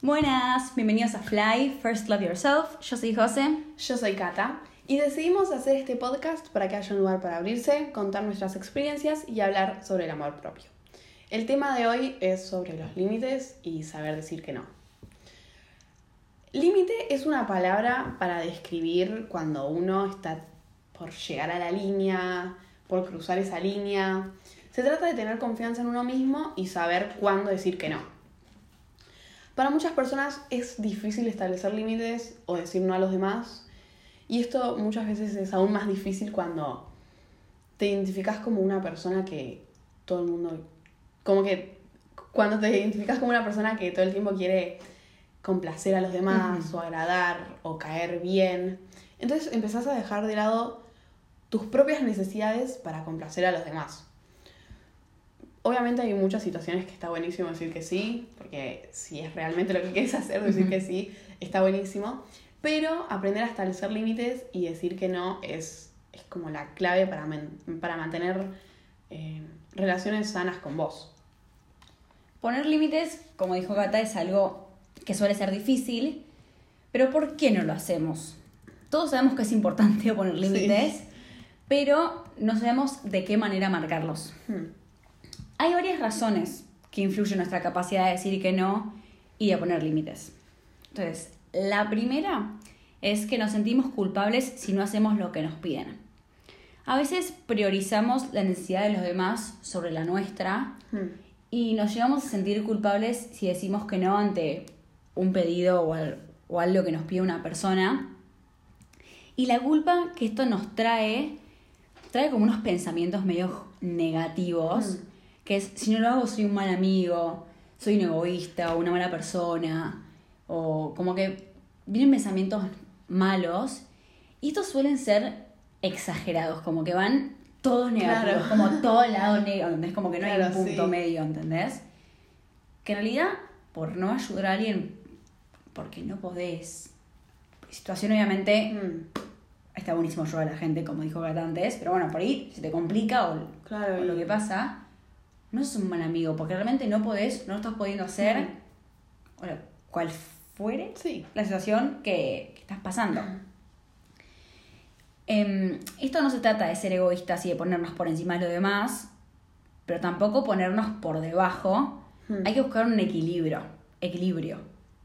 Buenas, bienvenidos a Fly, First Love Yourself. Yo soy José. Yo soy Kata y decidimos hacer este podcast para que haya un lugar para abrirse, contar nuestras experiencias y hablar sobre el amor propio. El tema de hoy es sobre los límites y saber decir que no. Límite es una palabra para describir cuando uno está por llegar a la línea, por cruzar esa línea. Se trata de tener confianza en uno mismo y saber cuándo decir que no. Para muchas personas es difícil establecer límites o decir no a los demás. Y esto muchas veces es aún más difícil cuando te identificas como una persona que todo el mundo... Como que cuando te identificas como una persona que todo el tiempo quiere complacer a los demás o agradar o caer bien. Entonces empezás a dejar de lado tus propias necesidades para complacer a los demás. Obviamente hay muchas situaciones que está buenísimo decir que sí, porque si es realmente lo que quieres hacer, decir que sí, está buenísimo. Pero aprender a establecer límites y decir que no es, es como la clave para, para mantener eh, relaciones sanas con vos. Poner límites, como dijo Gata, es algo que suele ser difícil, pero ¿por qué no lo hacemos? Todos sabemos que es importante poner límites, pero no sabemos de qué manera marcarlos. Hmm. Hay varias razones que influyen en nuestra capacidad de decir que no y de poner límites. Entonces, la primera es que nos sentimos culpables si no hacemos lo que nos piden. A veces priorizamos la necesidad de los demás sobre la nuestra hmm. y nos llevamos a sentir culpables si decimos que no ante un pedido o, algo que nos pide una persona. Y la culpa que esto nos trae, trae como unos pensamientos medio negativos. Hmm que es, si no lo hago soy un mal amigo, soy un egoísta o una mala persona, o como que vienen pensamientos malos, y estos suelen ser exagerados, como que van todos negativos, como todo lado negro, ¿entendés? Como que no hay un punto medio, ¿entendés? Que en realidad, por no ayudar a alguien, porque no podés, situación obviamente... Mm. Está buenísimo ayudar a la gente, como dijo Gata antes, pero bueno, por ahí se te complica o, claro, o lo que pasa no es un mal amigo, porque realmente no podés, no lo estás pudiendo hacer, cual fuere la situación que, estás pasando. Em, esto no se trata de ser egoístas y de ponernos por encima de lo demás, pero tampoco ponernos por debajo. Hay que buscar un equilibrio. Equilibrio.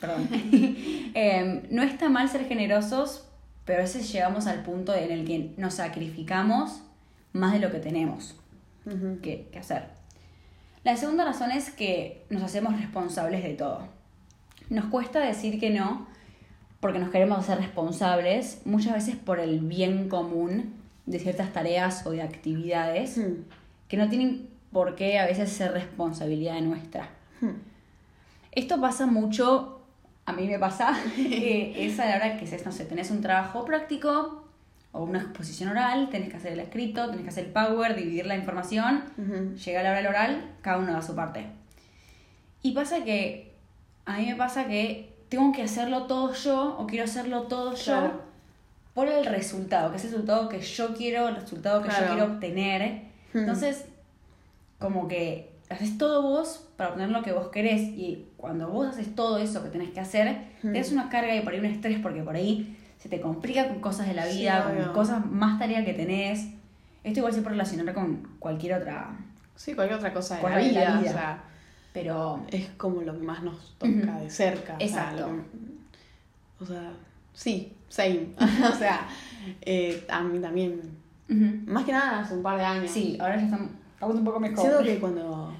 Perdón. Em, no está mal ser generosos, pero a veces llegamos al punto en el que nos sacrificamos más de lo que tenemos que hacer. La segunda razón es que nos hacemos responsables de todo. Nos cuesta decir que no porque nos queremos hacer responsables, muchas veces por el bien común de ciertas tareas o de actividades hmm. que no tienen por qué a veces ser responsabilidad nuestra. Hmm. Esto pasa mucho, a mí me pasa, que es a la hora que no sé, tenés un trabajo práctico o una exposición oral, tenés que hacer el escrito, tenés que hacer el power, dividir la información, llega la hora del oral, cada uno da su parte. Y pasa que, a mí me pasa que tengo que hacerlo todo yo, o quiero hacerlo todo yo, por el resultado, que es el resultado que yo quiero, el resultado que yo quiero obtener. Entonces, como que haces todo vos para obtener lo que vos querés, y cuando vos haces todo eso que tenés que hacer, tenés una carga y por ahí un estrés, porque por ahí se te complica con cosas de la vida, con cosas más tareas que tenés. Esto igual se puede relacionar con cualquier otra... Sí, cualquier otra cosa de la vida, O sea, pero... Es como lo que más nos toca de cerca. Exacto. O sea, sí, same. o sea, eh, a mí también. Más que nada hace un par de años. Sí, ahora ya estamos, un poco mejor. Siento que cuando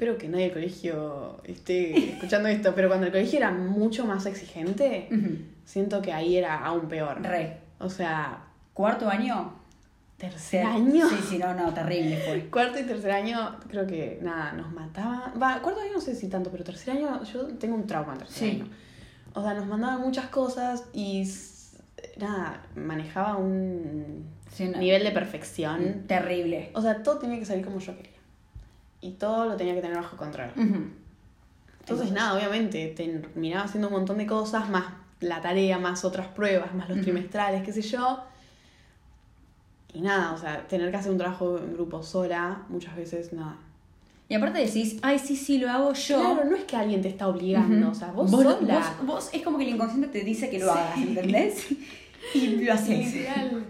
espero que nadie del colegio esté escuchando esto, pero cuando el colegio era mucho más exigente, siento que ahí era aún peor. Re. O sea. ¿Cuarto año? ¿Tercer año? Sí, sí, no, no, terrible fue. Cuarto y tercer año, creo que nada, nos mataba. Va, cuarto año no sé si tanto, pero tercer año, yo tengo un trauma en tercer año. O sea, nos mandaban muchas cosas y nada, manejaba un nivel de perfección. Terrible. O sea, todo tenía que salir como yo quería. Y todo lo tenía que tener bajo control. Entonces, nada, obviamente, terminaba haciendo un montón de cosas, más la tarea, más otras pruebas, más los trimestrales, qué sé yo. Y nada, o sea, tener que hacer un trabajo en grupo sola, muchas veces, nada. Y aparte decís, ay, sí, sí, lo hago yo. Claro, no es que alguien te está obligando, o sea, vos, vos, sola. vos- vos- es como que el inconsciente te dice que lo hagas, ¿entendés? y lo haces. Literal.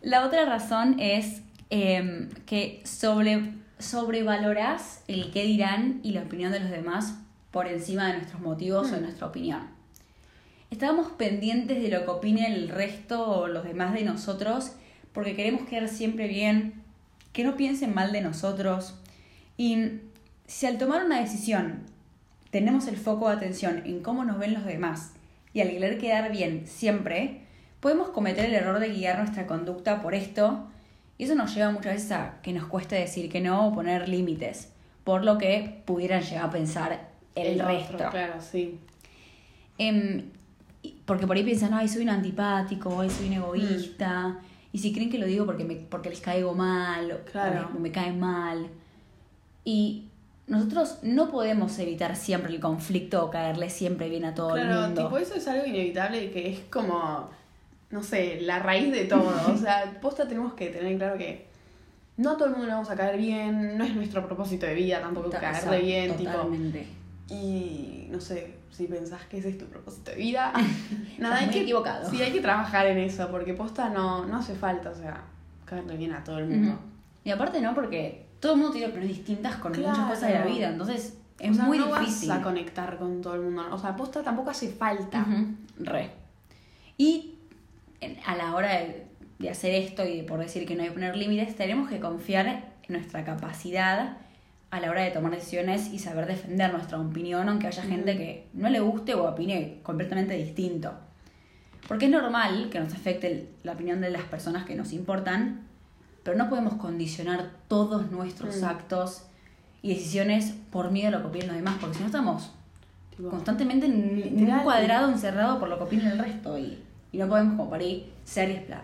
La otra razón es em, que sobre, sobrevalorás el qué dirán y la opinión de los demás por encima de nuestros motivos o de nuestra opinión. Estábamos pendientes de lo que opine el resto o los demás de nosotros porque queremos quedar siempre bien, que no piensen mal de nosotros. Y si al tomar una decisión tenemos el foco de atención en cómo nos ven los demás y al querer quedar bien siempre, podemos cometer el error de guiar nuestra conducta por esto y eso nos lleva muchas veces a que nos cueste decir que no o poner límites, por lo que pudieran llegar a pensar el, otro, resto. claro, sí. Em, porque por ahí piensan, ay, soy un antipático, ay, soy un egoísta. Y si creen que lo digo porque, me, porque les caigo mal, Claro. o me, me caen mal. Y nosotros no podemos evitar siempre el conflicto o caerle siempre bien a todo el Claro, mundo. tipo, eso es algo inevitable y que es como, no sé, la raíz de todo. O sea, posta tenemos que tener en claro que no a todo el mundo le vamos a caer bien, no es nuestro propósito de vida tampoco Ta- caerle bien, tipo. Totalmente. Y no sé, si pensás que ese es tu propósito de vida, nada, hay que, equivocado. Sí, hay que trabajar en eso, porque posta no, no hace falta, o sea, caerle bien a todo el mundo. Y aparte no, porque todo el mundo tiene opiniones distintas con muchas cosas de la vida, entonces es o sea, muy no difícil. vas a conectar con todo el mundo, o sea, posta tampoco hace falta. Re. Y a la hora de, de hacer esto y de por decir que no hay que poner límites, tenemos que confiar en nuestra capacidad a la hora de tomar decisiones y saber defender nuestra opinión, aunque haya gente que no le guste o opine completamente distinto. Porque es normal que nos afecte la opinión de las personas que nos importan, pero no podemos condicionar todos nuestros Mm. actos y decisiones por miedo a lo que opinen los demás, porque si no estamos Tipo, constantemente en un cuadrado encerrado por lo que opina el resto y, y no podemos como para ahí ser y expla-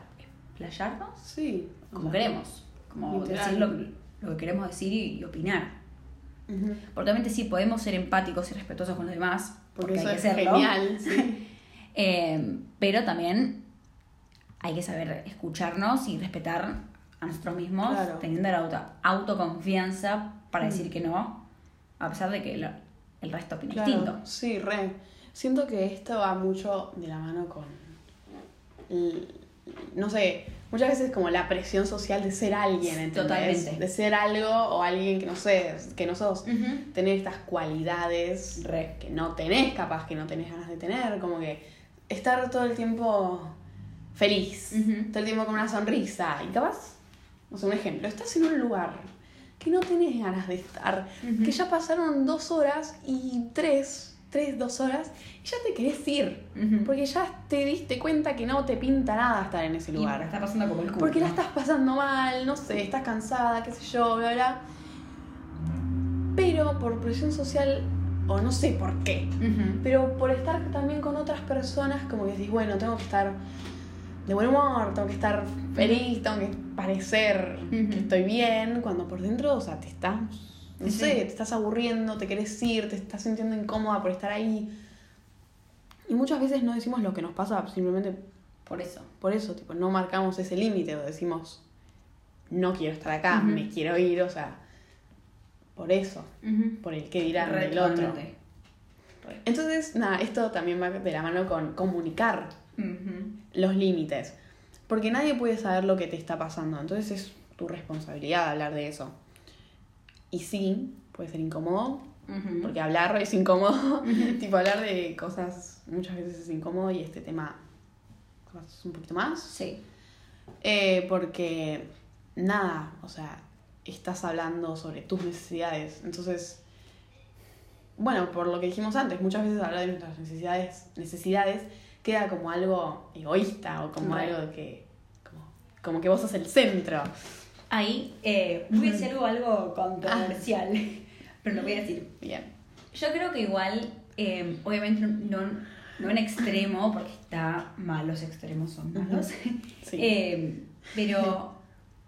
explayarnos Sí. como queremos, como decir lo, que- lo que queremos decir y, y opinar. Porque obviamente sí podemos ser empáticos y respetuosos con los demás, porque, Porque eso hay que es serlo. genial, sí. Eh, pero también hay que saber escucharnos y respetar a nosotros mismos, Claro. teniendo la auto- autoconfianza para Mm. decir que no, a pesar de que lo- el resto opine Claro, distinto. Sí, re. Siento que esto va mucho de la mano con. No sé, muchas veces como la presión social de ser alguien, ¿entendés? Totalmente. De ser algo o alguien que no sé, que no sos. Ujú. Tener estas cualidades Re. que no tenés, capaz que no tenés ganas de tener, como que estar todo el tiempo feliz, todo el tiempo con una sonrisa. Y capaz, no sé, un ejemplo, estás en un lugar que no tenés ganas de estar, que ya pasaron dos horas y tres, tres, dos horas, y ya te querés ir, porque ya te diste cuenta que no te pinta nada estar en ese Y lugar. la está pasando como el culo. Porque la estás pasando mal, no sé, estás cansada, qué sé yo, bla, bla. Pero por presión social, o no sé por qué, pero por estar también con otras personas, como que decís, bueno, tengo que estar de buen humor, tengo que estar feliz, tengo que parecer que estoy bien, cuando por dentro, o sea, te estás, no Sí. sé, te estás aburriendo, te querés ir, te estás sintiendo incómoda por estar ahí. Y muchas veces no decimos lo que nos pasa simplemente Por eso. por eso, tipo, no marcamos ese límite o decimos, no quiero estar acá, me quiero ir, o sea, por eso, por el que dirán del otro. Entonces, nada, esto también va de la mano con comunicar los límites, porque nadie puede saber lo que te está pasando, entonces es tu responsabilidad hablar de eso. Y sí, puede ser incómodo, porque hablar es incómodo, tipo hablar de cosas muchas veces es incómodo y este tema capaz un poquito más. Sí. Eh, porque nada, o sea, estás hablando sobre tus necesidades. Entonces, bueno, por lo que dijimos antes, muchas veces hablar de nuestras necesidades, necesidades queda como algo egoísta o como algo que. Como, como que vos sos el centro. Ahí eh, voy a decir algo, algo controversial, Ah. pero lo voy a decir. Bien. Yo creo que igual, eh, obviamente no, no en extremo, porque está mal, los extremos son malos, Sí. Eh, pero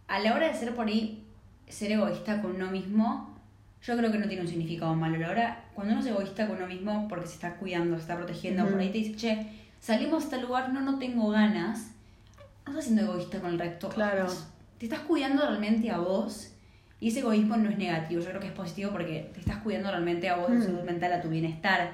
a la hora de ser por ahí, ser egoísta con uno mismo, yo creo que no tiene un significado malo. A la hora, cuando uno es egoísta con uno mismo, porque se está cuidando, se está protegiendo, por ahí te dice, che, salimos a tal lugar, no, no tengo ganas, no estás siendo egoísta con el resto. Claro. Te estás cuidando realmente a vos Y ese egoísmo no es negativo, yo creo que es positivo porque te estás cuidando realmente a vos, a tu salud mental, a tu bienestar.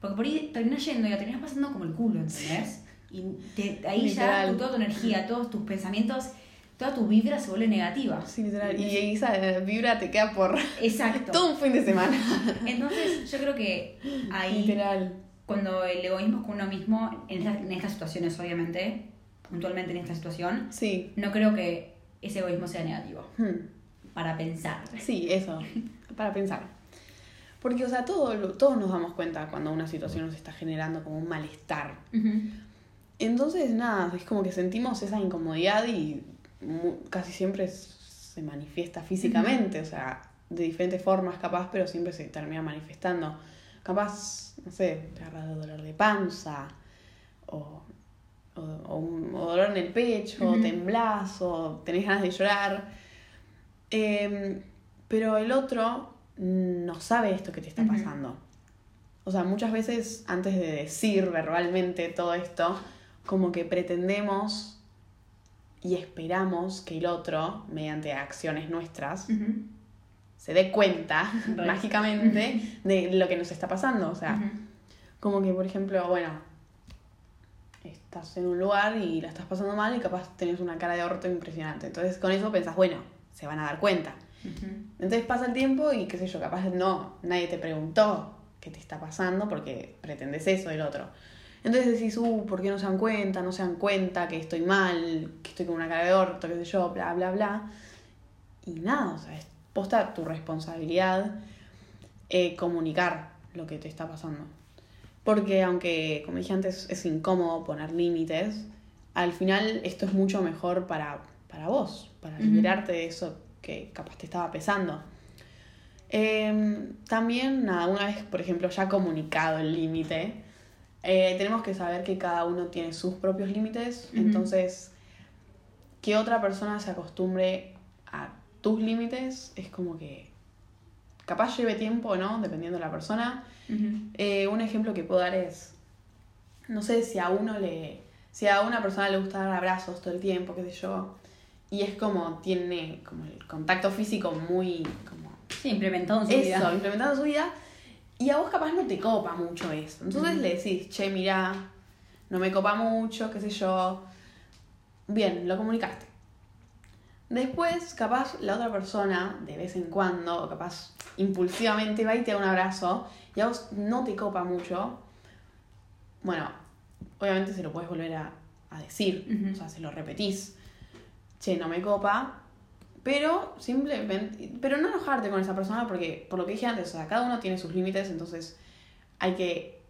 Porque por ahí terminas yendo y la terminas pasando como el culo, ¿entendés? Y te- ahí ya Literal. toda tu energía, todos tus pensamientos, toda tu vibra se vuelve negativa. Sí, literal. Y esa vibra te queda por Exacto. todo un fin de semana. Entonces, yo creo que ahí, Literal. cuando el egoísmo es con uno mismo, en, esta- en estas situaciones, obviamente, puntualmente en esta situación, Sí. no creo que ese egoísmo sea negativo. Hmm. Para pensar. Sí, eso. Para pensar. Porque, o sea, todo, todos nos damos cuenta cuando una situación nos está generando como un malestar. Entonces, nada, es como que sentimos esa incomodidad y casi siempre se manifiesta físicamente, o sea, de diferentes formas capaz, pero siempre se termina manifestando. Capaz, no sé, te agarra dolor de panza, o, o, o un- o dolor en el pecho, o Ujú. temblás, o tenés ganas de llorar. Em, pero el otro no sabe esto que te está pasando. O sea, muchas veces antes de decir verbalmente todo esto, como que pretendemos y esperamos que el otro, mediante acciones nuestras, se dé cuenta mágicamente de lo que nos está pasando. O sea, como que, por ejemplo, bueno, estás en un lugar y la estás pasando mal y capaz tenés una cara de orto impresionante. Entonces con eso pensás, bueno, se van a dar cuenta. Ujú. Entonces pasa el tiempo y qué sé yo, capaz no, nadie te preguntó qué te está pasando porque pretendes eso del otro. Entonces decís, uh, ¿por qué no se dan cuenta? No se dan cuenta que estoy mal, que estoy con una cara de orto, qué sé yo, bla, bla, bla. Y nada, o sea, es posta tu responsabilidad eh, comunicar lo que te está pasando. Porque aunque, como dije antes, es incómodo poner límites, al final esto es mucho mejor para, para vos, para liberarte de eso que capaz te estaba pesando. Eh, también, nada, una vez, por ejemplo, ya comunicado el límite, eh, tenemos que saber que cada uno tiene sus propios límites, entonces que otra persona se acostumbre a tus límites es como que capaz lleve tiempo o no, dependiendo de la persona. Eh, un ejemplo que puedo dar es, no sé si a uno le, si a una persona le gusta dar abrazos todo el tiempo, qué sé yo, y es como tiene como el contacto físico muy como Sí, implementado en su eso, vida. implementado en su vida, y a vos capaz no te copa mucho eso. Entonces Mm. le decís, che, mira, no me copa mucho, qué sé yo. Bien, lo comunicaste. Después, capaz la otra persona, de vez en cuando, o capaz impulsivamente va y te da un abrazo, y a vos no te copa mucho. Bueno, obviamente se lo puedes volver a, a decir, o sea, se lo repetís. Che, no me copa, pero simplemente, pero no enojarte con esa persona porque, por lo que dije antes, o sea, cada uno tiene sus límites, entonces hay que,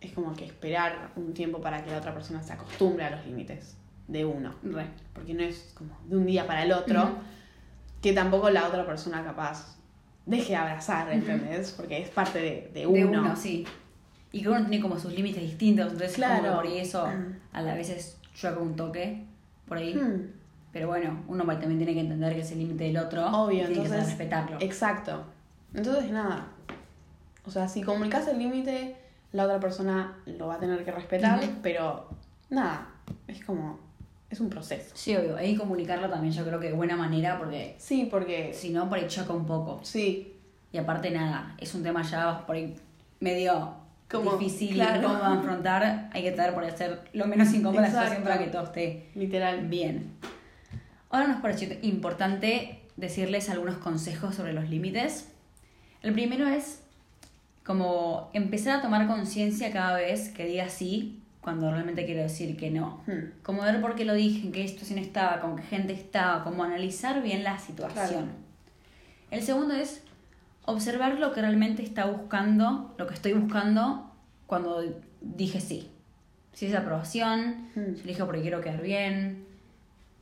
es como que esperar un tiempo para que la otra persona se acostumbre a los límites de uno, Re. porque no es como de un día para el otro, que tampoco la otra persona capaz deje de abrazar. ¿entendés? Porque es parte de, de uno. De uno, sí. Y que uno tiene como sus límites distintos, entonces Claro. como por eso a la veces choca un toque por ahí. Pero bueno, uno también tiene que entender que es el límite del otro Obvio, y tiene que saber entonces- respetarlo. Exacto. Entonces, nada. O sea, si comunicas el límite, la otra persona lo va a tener que respetar, pero nada, es como, es un proceso. Sí, obvio, ahí comunicarlo también yo creo que de buena manera porque Sí, porque, si no por ahí choca un poco. sí, Y aparte nada, es un tema ya por ahí medio Como, difícil claro. y incómodo de afrontar. Hay que tratar por hacer lo menos incómoda la situación para que todo esté literal. bien. Ahora nos pareció importante decirles algunos consejos sobre los límites. El primero es como empezar a tomar conciencia cada vez que diga sí cuando realmente quiero decir que no. Hmm, Como ver por qué lo dije, en qué situación estaba, con qué gente estaba, como analizar bien la situación. Claro. El segundo es observar lo que realmente está buscando, lo que estoy buscando cuando dije sí. Si es aprobación, Hmm. si lo dije porque quiero quedar bien.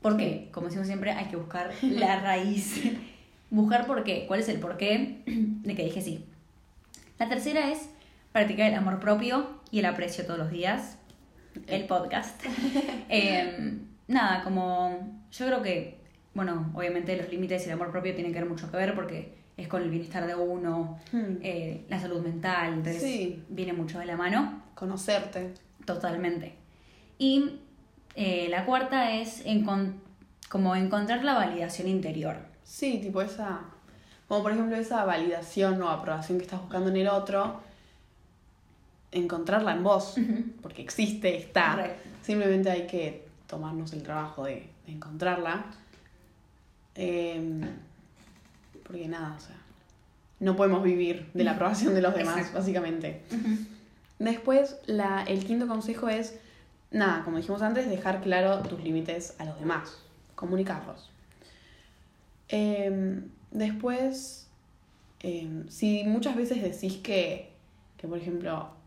¿Por qué? Como decimos siempre, hay que buscar la raíz. buscar por qué, cuál es el porqué de que dije sí. La tercera es practicar el amor propio y el aprecio todos los días. El podcast. Eh, nada, como yo creo que, bueno, obviamente los límites y el amor propio tienen que ver mucho que ver porque es con el bienestar de uno, hmm. eh, la salud mental, entonces Sí. viene mucho de la mano. Conocerte. Totalmente. Y eh, la cuarta es encon- como encontrar la validación interior. Sí, tipo esa. Como por ejemplo esa validación o aprobación que estás buscando en el otro, encontrarla en vos, porque existe, está. Simplemente hay que tomarnos el trabajo de, de encontrarla. Em, porque nada, o sea, no podemos vivir de la aprobación de los demás, Exacto. básicamente. Después, la, el quinto consejo es, nada, como dijimos antes, dejar claro tus límites a los demás, comunicarlos. Em, después, em, si muchas veces decís que, que, por ejemplo, "Mm,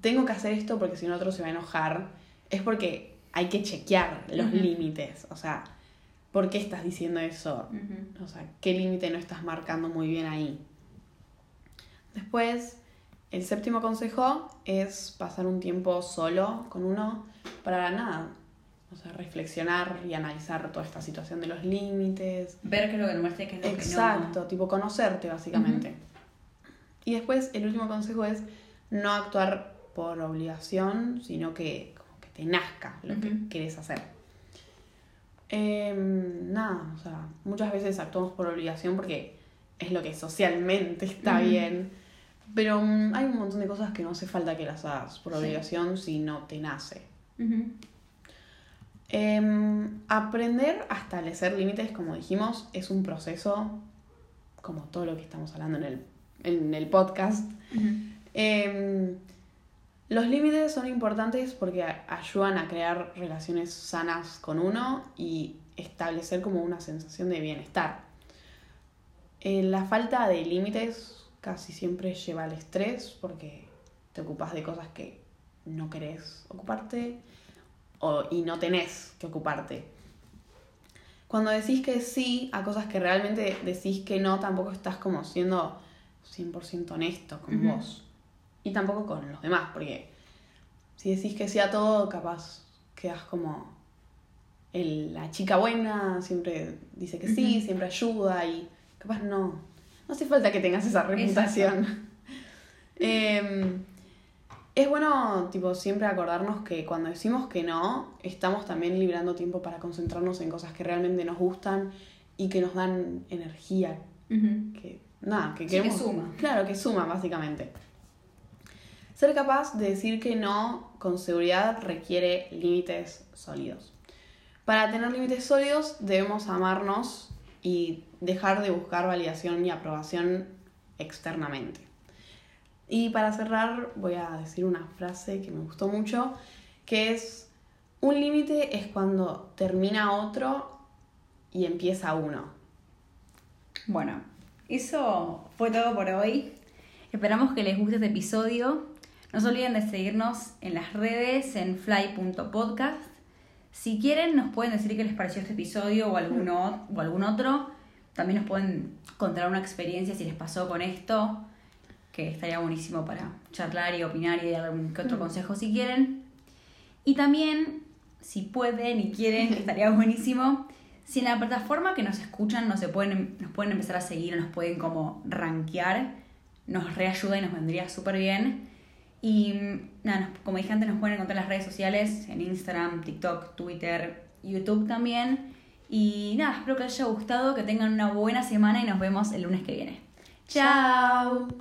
tengo que hacer esto porque si no otro se va a enojar, es porque hay que chequear los límites. O sea, ¿por qué estás diciendo eso? O sea, ¿qué límite no estás marcando muy bien ahí? Después, el séptimo consejo es pasar un tiempo solo con uno para nada. O sea, reflexionar y analizar toda esta situación de los límites. Ver qué es lo que nos parece que es lo Exacto, tipo conocerte básicamente. Y después, el último consejo es no actuar por obligación, sino que como que te nazca lo que querés hacer. Em, nada, o sea, muchas veces actuamos por obligación porque es lo que socialmente está bien, pero mm, hay un montón de cosas que no hace falta que las hagas por Sí. obligación si no te nace. Em, aprender a establecer límites, como dijimos, es un proceso, como todo lo que estamos hablando en el, en el podcast. Em, los límites son importantes porque ayudan a crear relaciones sanas con uno y establecer como una sensación de bienestar. Eh, la falta de límites casi siempre lleva al estrés porque te ocupas de cosas que no querés ocuparte o, y no tenés que ocuparte. Cuando decís que sí a cosas que realmente decís que no, tampoco estás como siendo 100% honesto con vos. Y tampoco con los demás, porque si decís que sí a todo, capaz quedas como el- la chica buena, siempre dice que sí, siempre ayuda y capaz no. No hace falta que tengas esa reputación. Em, es bueno, tipo, siempre acordarnos que cuando decimos que no, estamos también librando tiempo para concentrarnos en cosas que realmente nos gustan y que nos dan energía, que nada, que Sí, que queremos. suma. Claro, que suma, básicamente. Ser capaz de decir que no con seguridad requiere límites sólidos. Para tener límites sólidos debemos amarnos y dejar de buscar validación y aprobación externamente. Y para cerrar voy a decir una frase que me gustó mucho, que es, un límite es cuando termina otro y empieza uno. Bueno, eso fue todo por hoy. Esperamos que les guste este episodio. No se olviden de seguirnos en las redes en fly.podcast. Si quieren, nos pueden decir qué les pareció este episodio o, alguno, o algún otro. También nos pueden contar una experiencia si les pasó con esto, que estaría buenísimo para charlar y opinar y dar algún que otro consejo si quieren. Y también, si pueden y quieren, que estaría buenísimo, si en la plataforma que nos escuchan no se pueden, nos pueden empezar a seguir o nos pueden como rankear, nos reayuda y nos vendría súper bien. Y nada, como dije antes, nos pueden encontrar en las redes sociales, en Instagram, TikTok, Twitter, YouTube también. Y nada, espero que les haya gustado, que tengan una buena semana y nos vemos el lunes que viene. ¡Chao!